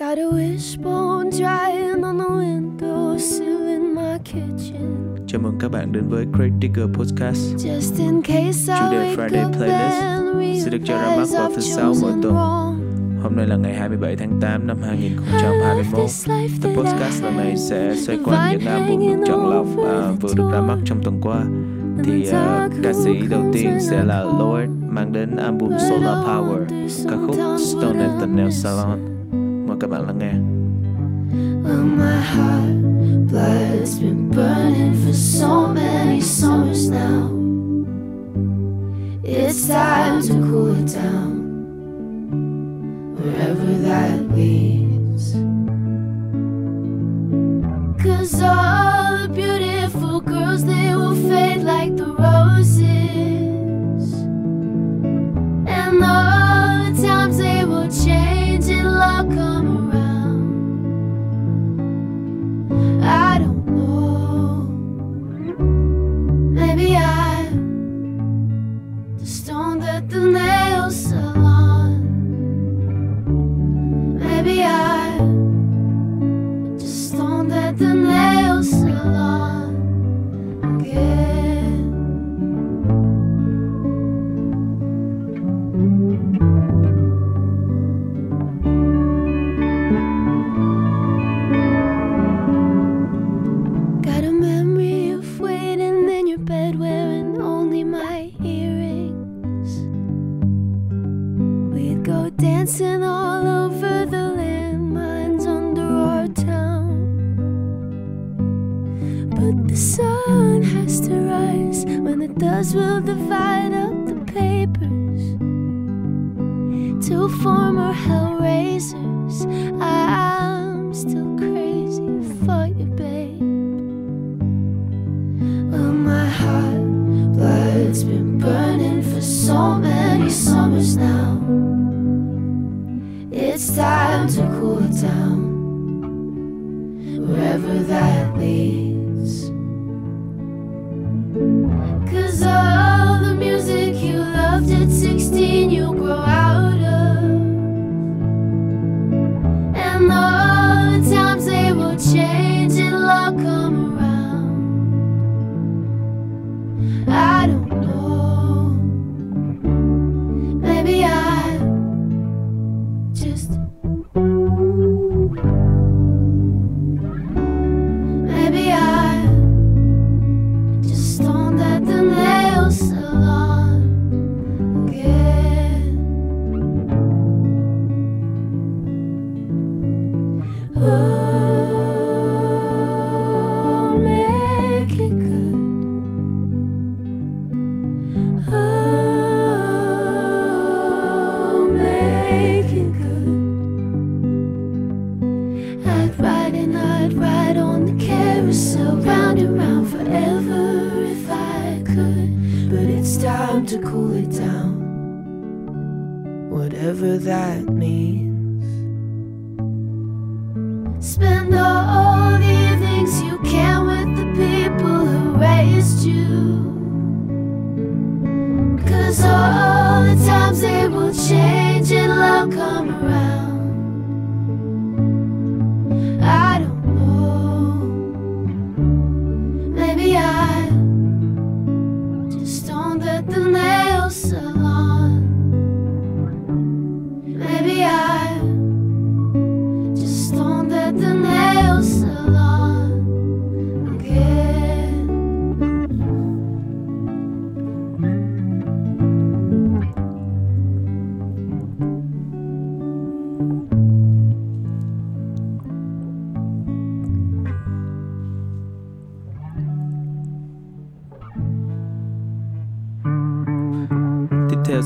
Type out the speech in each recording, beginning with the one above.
Got a wishbone drying on the windowsill in my kitchen. Chào mừng các bạn đến với Craig Digger Podcast. Just in case I Chủ đề Friday playlist sẽ được cho ra mắt vào thứ sáu mỗi tuần. Hôm nay là ngày 27 tháng 8 năm I 2021. left this life Tập podcast lần này sẽ xoay quanh những album được chọn lọc à, vừa được ra mắt trong tuần qua. Thì à, ca sĩ đầu tiên sẽ là Lord mang đến album Solar Power, ca khúc Stone at the Nail Salon. Các bạn lắng nghe. Well, my heart blood's been burning for so many summers now. It's time to cool it down, wherever that leads. Cause all the beautiful girls, they will fade like the roses.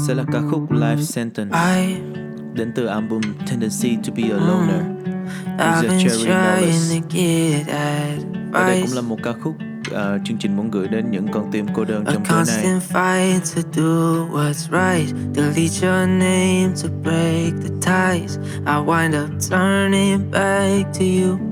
Sẽ là ca khúc Life Sentence I, đến từ album Tendency to be a Loner. Is been it Cherry get Và đây cũng là một ca khúc ờ, chương trình muốn gửi đến những con tim cô đơn A trong tối nay. constant fight to do what's right. Delete your name to break the ties. I wind up turning back to you.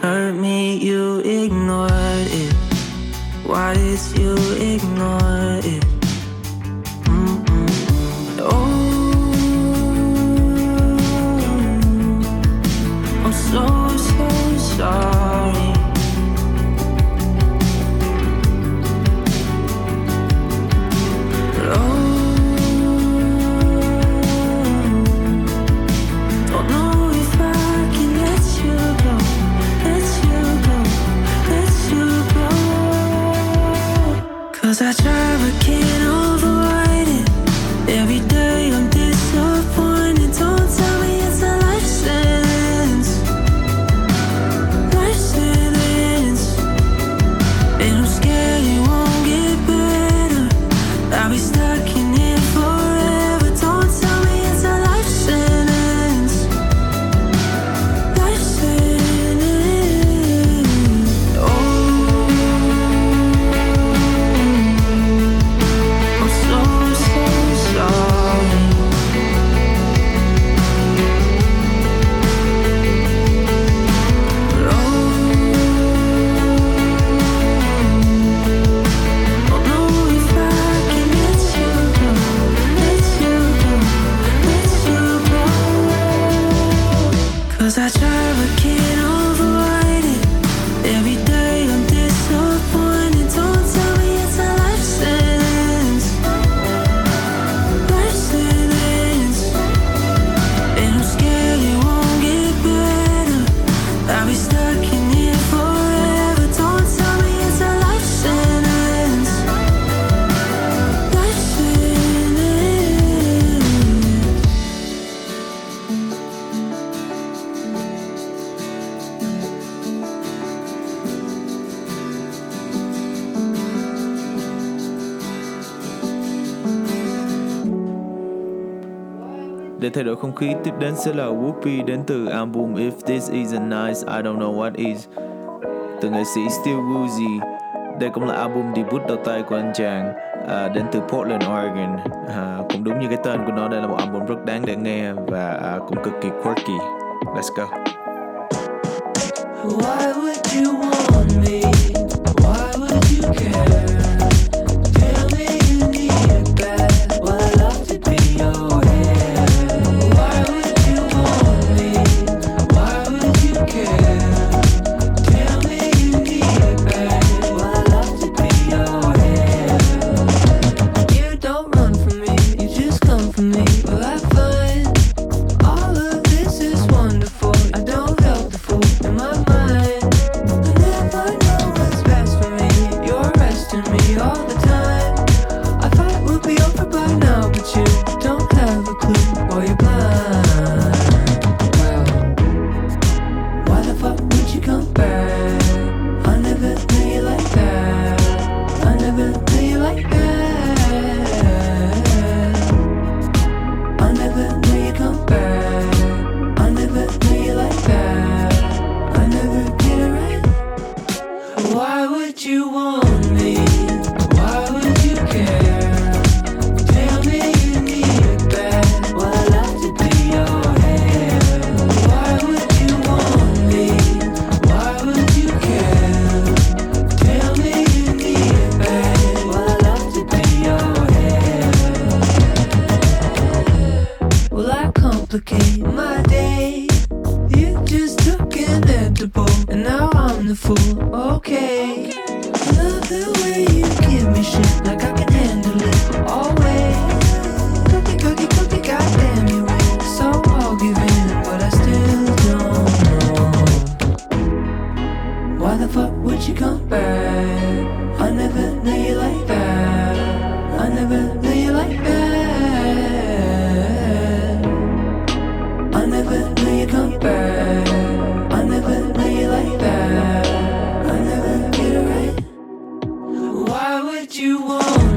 hurt me, you ignored it. Why did you ignore it? thay đổi không khí tiếp đến sẽ là Whoopi đến từ album If This Isn't Nice, I Don't Know What Is từ nghệ sĩ Steel Woozy. Đây cũng là album debut đầu tay của anh chàng à, đến từ Portland, Oregon. À, cũng đúng như cái tên của nó, đây là một album rất đáng để nghe và à, cũng cực kỳ quirky. Let's go. Why would you that you want.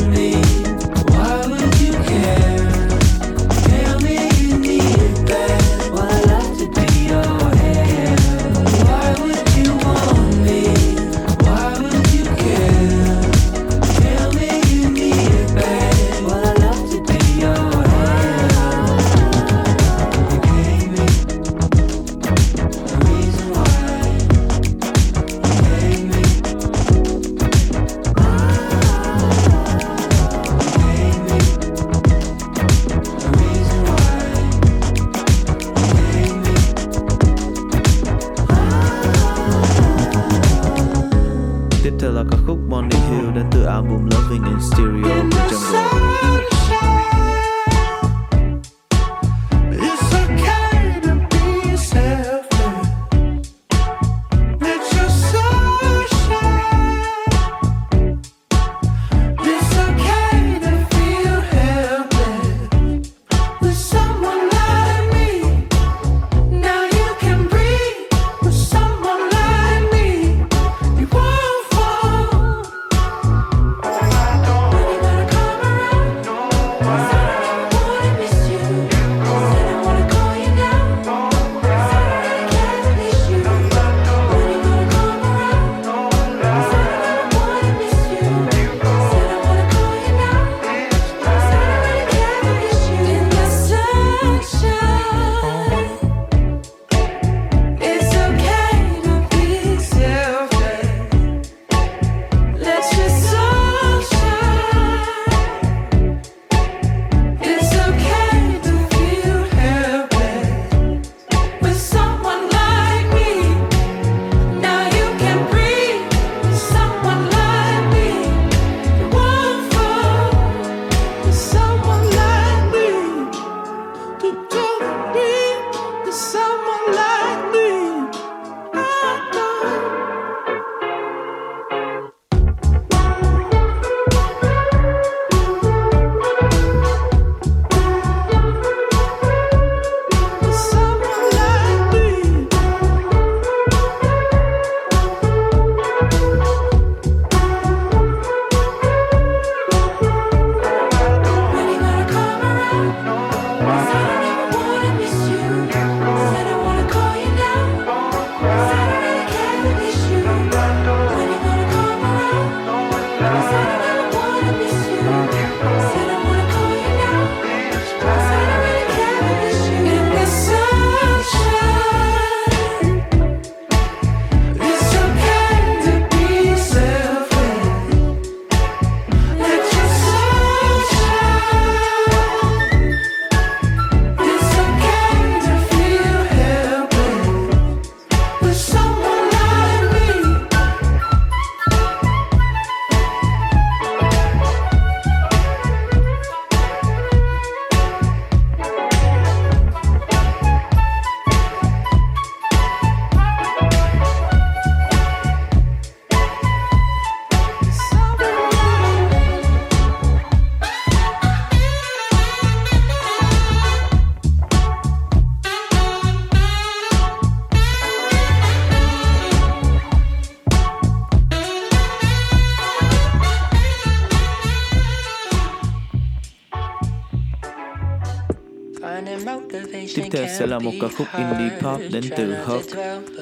là một ca khúc indie pop đến từ Hurt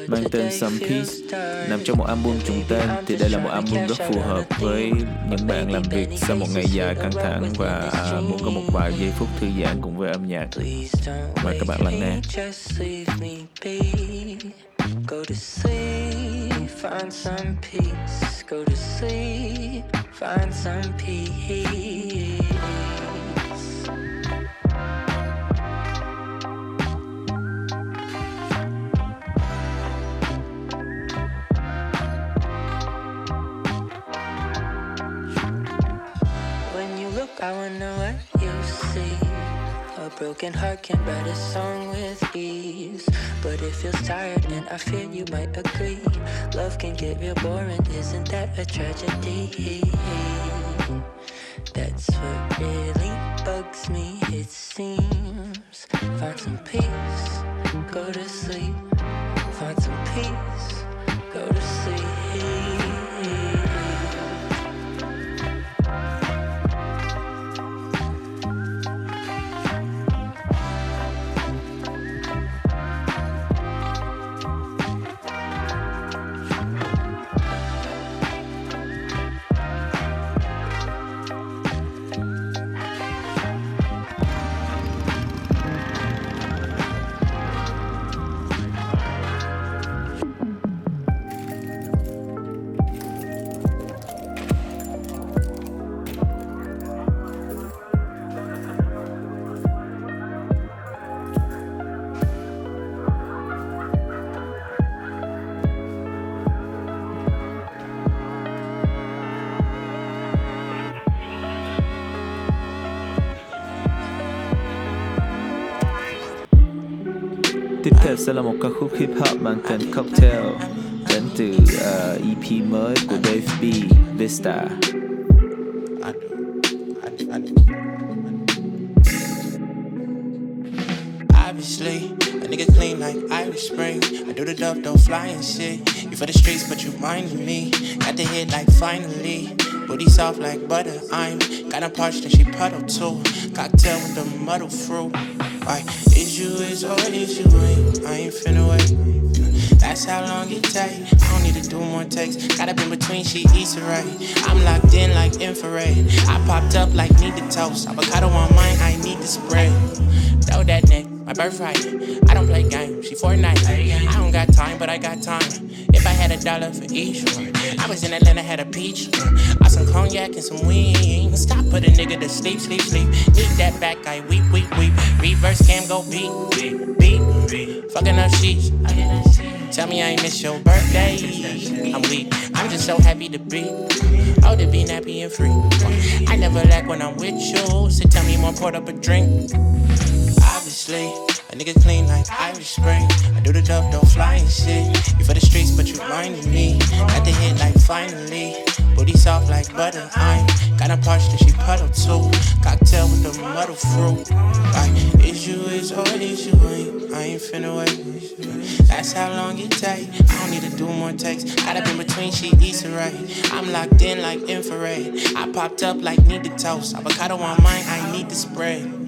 mang tên Some Peace nằm trong một album trùng tên thì đây là một album rất phù hợp với những bạn làm việc sau một ngày dài căng thẳng và muốn có một vài giây phút thư giãn cùng với âm nhạc mời các bạn lắng nghe Go to sleep, find some peace. Go to sleep, find some peace. I wonder what you see. A broken heart can write a song with ease. But it feels tired, and I fear you might agree. Love can get real boring, isn't that a tragedy? That's what really bugs me, it seems. Find some peace, go to sleep. Find some peace, go to sleep. Là một ca khúc hip hop mang tên Cocktail đến từ uh, EP mới của Dave B, Vista. Obviously, a nigga clean like Irish Spring. I do the dub, don't fly and shit. You for the streets, but you minding me. Got the hit like finally. Booty soft like butter. I'm kinda parched and she puddle too. Cocktail with the muddle fruit. Like, is you is or is you ain't? I ain't finna wait. That's how long it take. I don't need to do more takes. Got up in between, she eats it right. I'm locked in like infrared. I popped up like need to toast. Avocado on mine, I need the spread. Throw that neck, my birthright. I don't play games, she Fortnite. I don't got time, but I got time. If I had a dollar for each one, I was in Atlanta, had a peach. I some cognac and some wings. Stop put a nigga to sleep, sleep, sleep. Need that back, I weep, weep, weep. Reverse cam go beat, beat, beat. Fucking up sheets. Tell me I ain't miss your birthday. I'm weak. I'm just so happy to be. Oh, to be happy and free. I never lack when I'm with you. So tell me more, pour up a drink. Obviously, a nigga clean like Irish Spring. I do the dub, don't fly and shit. You for the streets, but you minding me. Got the hit like finally. Booty soft like butter. I'm kinda parched and she puddle too. Cocktail with the muddle fruit. Like, is you is or is you ain't? I ain't finna wait. That's how long it take. I don't need to do more takes. Got up in between, she eats it right. I'm locked in like infrared. I popped up like need the toast. Avocado on mine, I need the spread.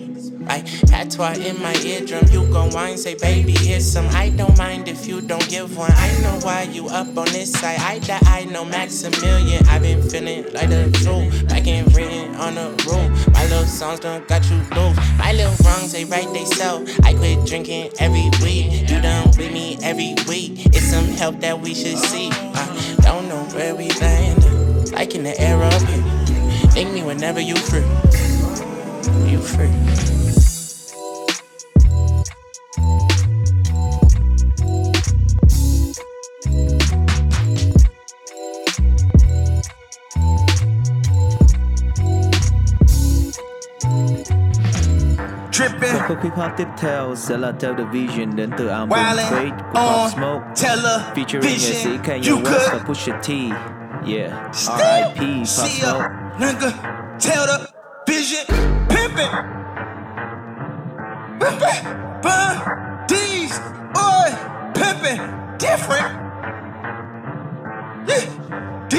Right, patois in my eardrum, you gon' whine, say baby, here's some. I don't mind if you don't give one. I know why you up on this side. I die, I know Maximilian. I've been feeling like the truth, like in written on the roof. My little songs done got you loose. My little wrongs they right they self. I quit drinking every week. You done with me every week. It's some help that we should see. I don't know where we land, like in the air up here. Think me whenever you free. You free. Hip hop tiếp theo sẽ là theo The Vision đến từ album wildin' Faith của Pop on Smoke featuring nghệ sĩ television. Kanye You West could và Pusha T. Yeah, still R.I.P. Pop see Smoke. nigga tell the vision pimpin'. Pimpin', bun, D's, boy, pimpin', different. Yeah, D,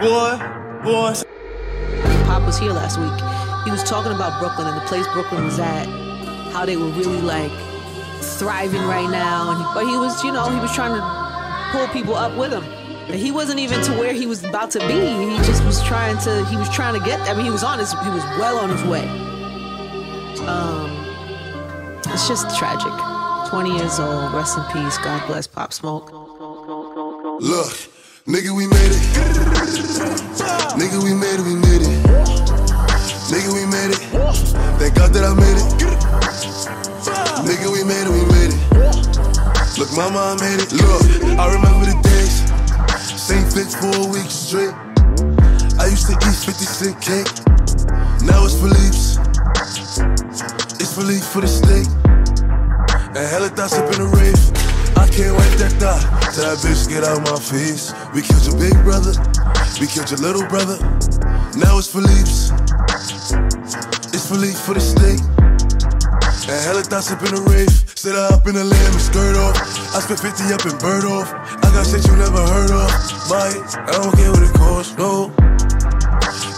boy, boy. Pop was here last week. He was talking about Brooklyn and the place Brooklyn was at, how they were really like thriving right now. And but he was, you know, he was trying to pull people up with him. And he wasn't even to where he was about to be. He just was trying to. He was trying to get. I mean, he was on his. He was well on his way. Um, it's just tragic. 20 years old. Rest in peace. God bless Pop Smoke. Look, nigga, we made it. Nigga, we made it, we made it. Nigga, we made it. Thank God that I made it. Nigga, we made it, we made it. Look, mama, I made it. Look, I remember the days. Same fix for a week straight. I used to eat 50 cent cake. Now it's Philippe's. It's relief for the state. And hella thoughts up in the rave. I can't wipe that thought. Tell that bitch get out my face. We killed your big brother. We killed your little brother. Now it's for For the state. And hella thoughts up in the rave. Sit up in the lamb and skirt off. I spent 50 up in bird off. I got shit you never heard of. It. I don't care what it costs, no.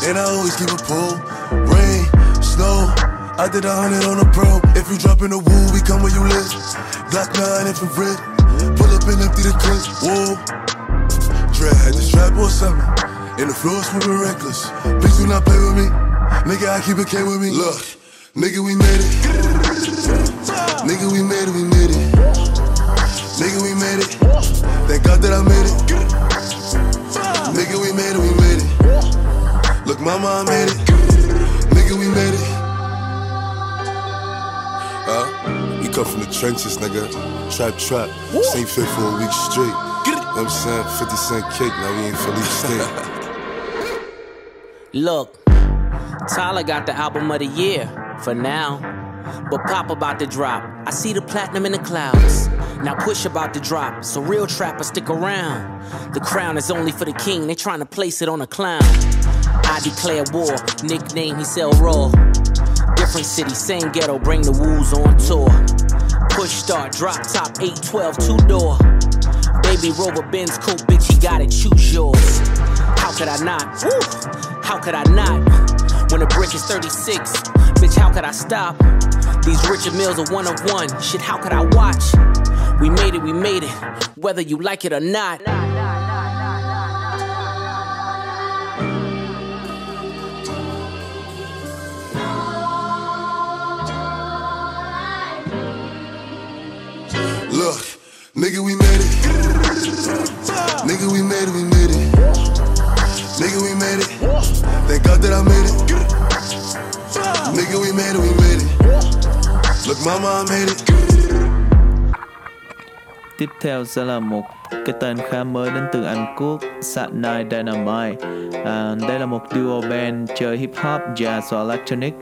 And I always keep a pull. Rain, snow. I did a hundred on a pro. If you drop in the woo, we come where you live. Glock 9 infrared. Pull up and empty the clip. Whoa. Dread had the strap on something. And the floor moving reckless. Please do not play with me. Nigga, I keep it K with me. Look, nigga, we made it. Nigga, we made it, we made it. Nigga, we made it. Thank God that I made it. Nigga, we made it, we made it. Look, mama, I made it. Nigga, we made it. Uh, we come from the trenches, nigga. Trap, trap. Same fit for a week straight. You know what I'm saying? 50 cent cake, now we ain't Philippe State. Look, Tyler got the album of the year for now. But Pop about to drop. I see the platinum in the clouds. Now push about to drop, so real trappers stick around. The crown is only for the king, they trying to place it on a clown. I declare war, nickname he sell raw. Different city, same ghetto, bring the woos on tour. Push start, drop top, 812, two door. Baby Rover Benz coupe, bitch, he got it, choose yours. How could I not? Woo! How could I not? When the brick is 36, bitch, how could I stop? These Richard Mills are one of one. Shit, how could I watch? We made it, we made it, whether you like it or not. Look, nigga, we made it. Nigga, we made it, we made it. Nigga, we made it. Thank God that I made it. Nigga, we made it, we made it. Look, mama, I made it. Tiếp theo sẽ là một cái tên khá mới đến từ Anh Quốc, Satnai Dynamite. À, đây là một duo band chơi hip hop, jazz và electronic.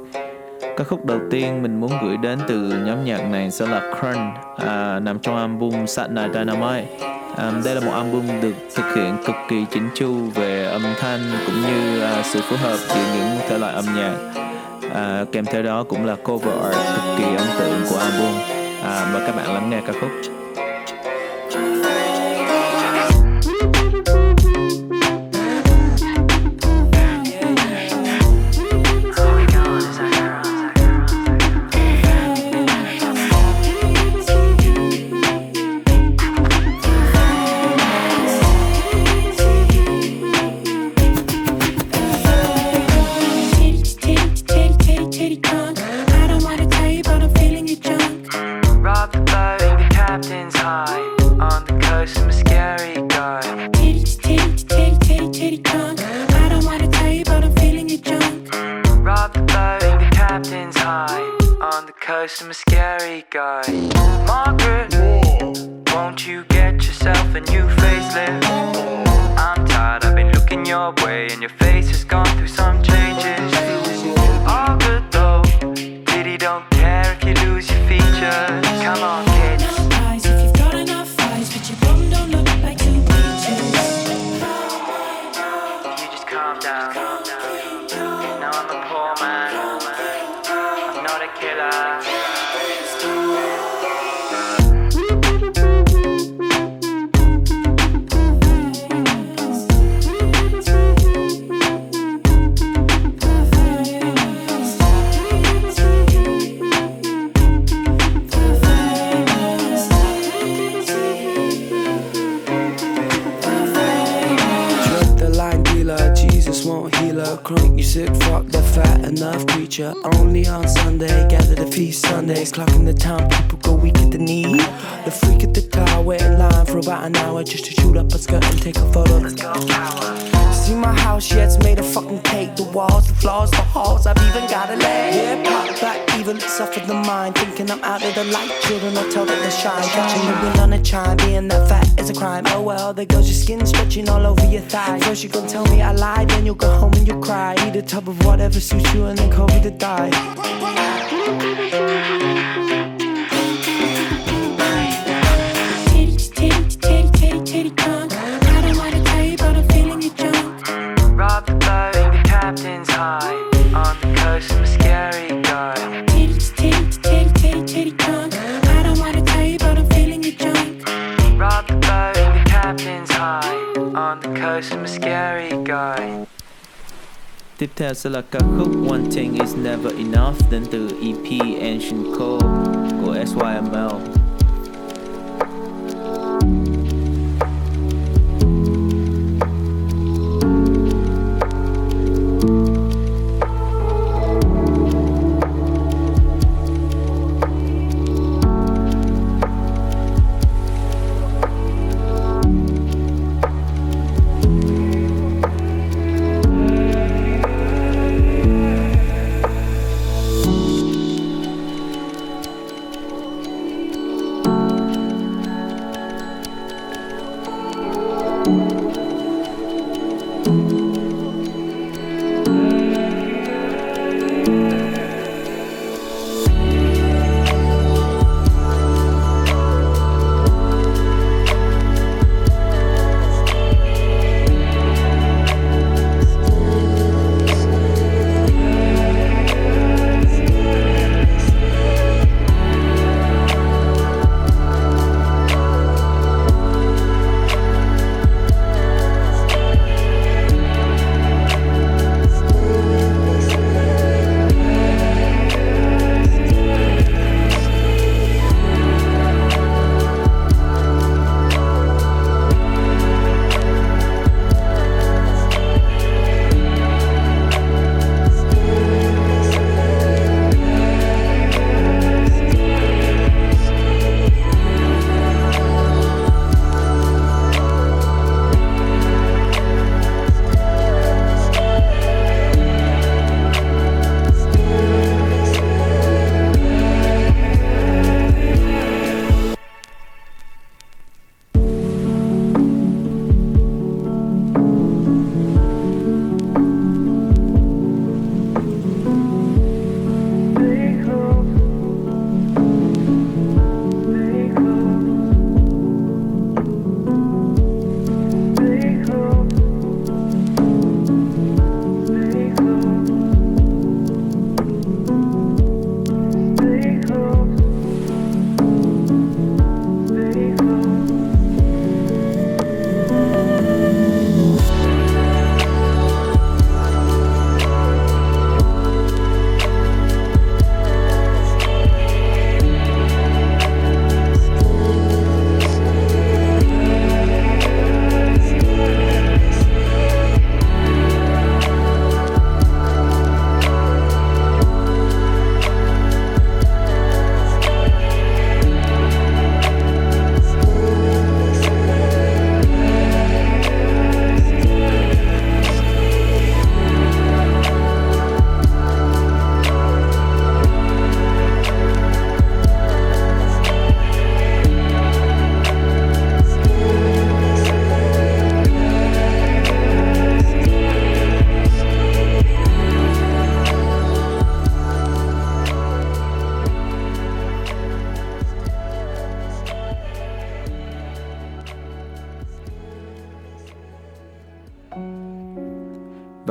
Ca khúc đầu tiên mình muốn gửi đến từ nhóm nhạc này sẽ là Crun, à, nằm trong album Saturday Dynamite. À, đây là một album được thực hiện cực kỳ chỉnh chu về âm thanh cũng như à, sự phối hợp giữa những thể loại âm nhạc. À, kèm theo đó cũng là cover art cực kỳ ấn tượng của album. À, mời các bạn lắng nghe ca khúc. Creature. Only on Sunday, gather the feast Sundays. Clocking the town, people go weak at the knee. The freak at the wait in line for about an hour just to shoot up a skirt and take a photo. See my house, yeah, made of fucking cake. The walls, the floors, the halls, I've even got a leg. Yeah, pop back, evil, it suffered the mind. Thinking I'm out of the light, children, I tell that they shine. Catching the wind on a chime, being that fat is a crime. Oh well, there goes your skin stretching all over your thigh. First you're gonna tell me I lied, then you'll go home and you'll cry. Eat a tub of whatever suits you and then call me to die. One Thing Is Never Enough đến từ EP Ancient Call của SYML.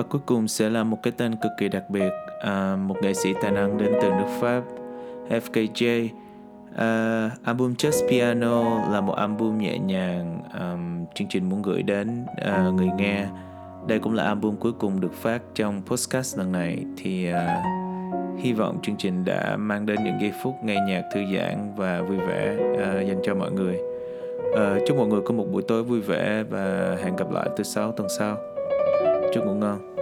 Cuối cùng sẽ là một cái tên cực kỳ đặc biệt, à, một nghệ sĩ tài năng đến từ nước Pháp, FKJ. À, album Just Piano là một album nhẹ nhàng um, chương trình muốn gửi đến uh, người nghe. Đây cũng là album cuối cùng được phát trong podcast lần này thì uh, hy vọng chương trình đã mang đến những giây phút nghe nhạc thư giãn và vui vẻ uh, dành cho mọi người. Uh, chúc mọi người có một buổi tối vui vẻ và hẹn gặp lại thứ sáu tuần sau. Chúc ngủ ngon.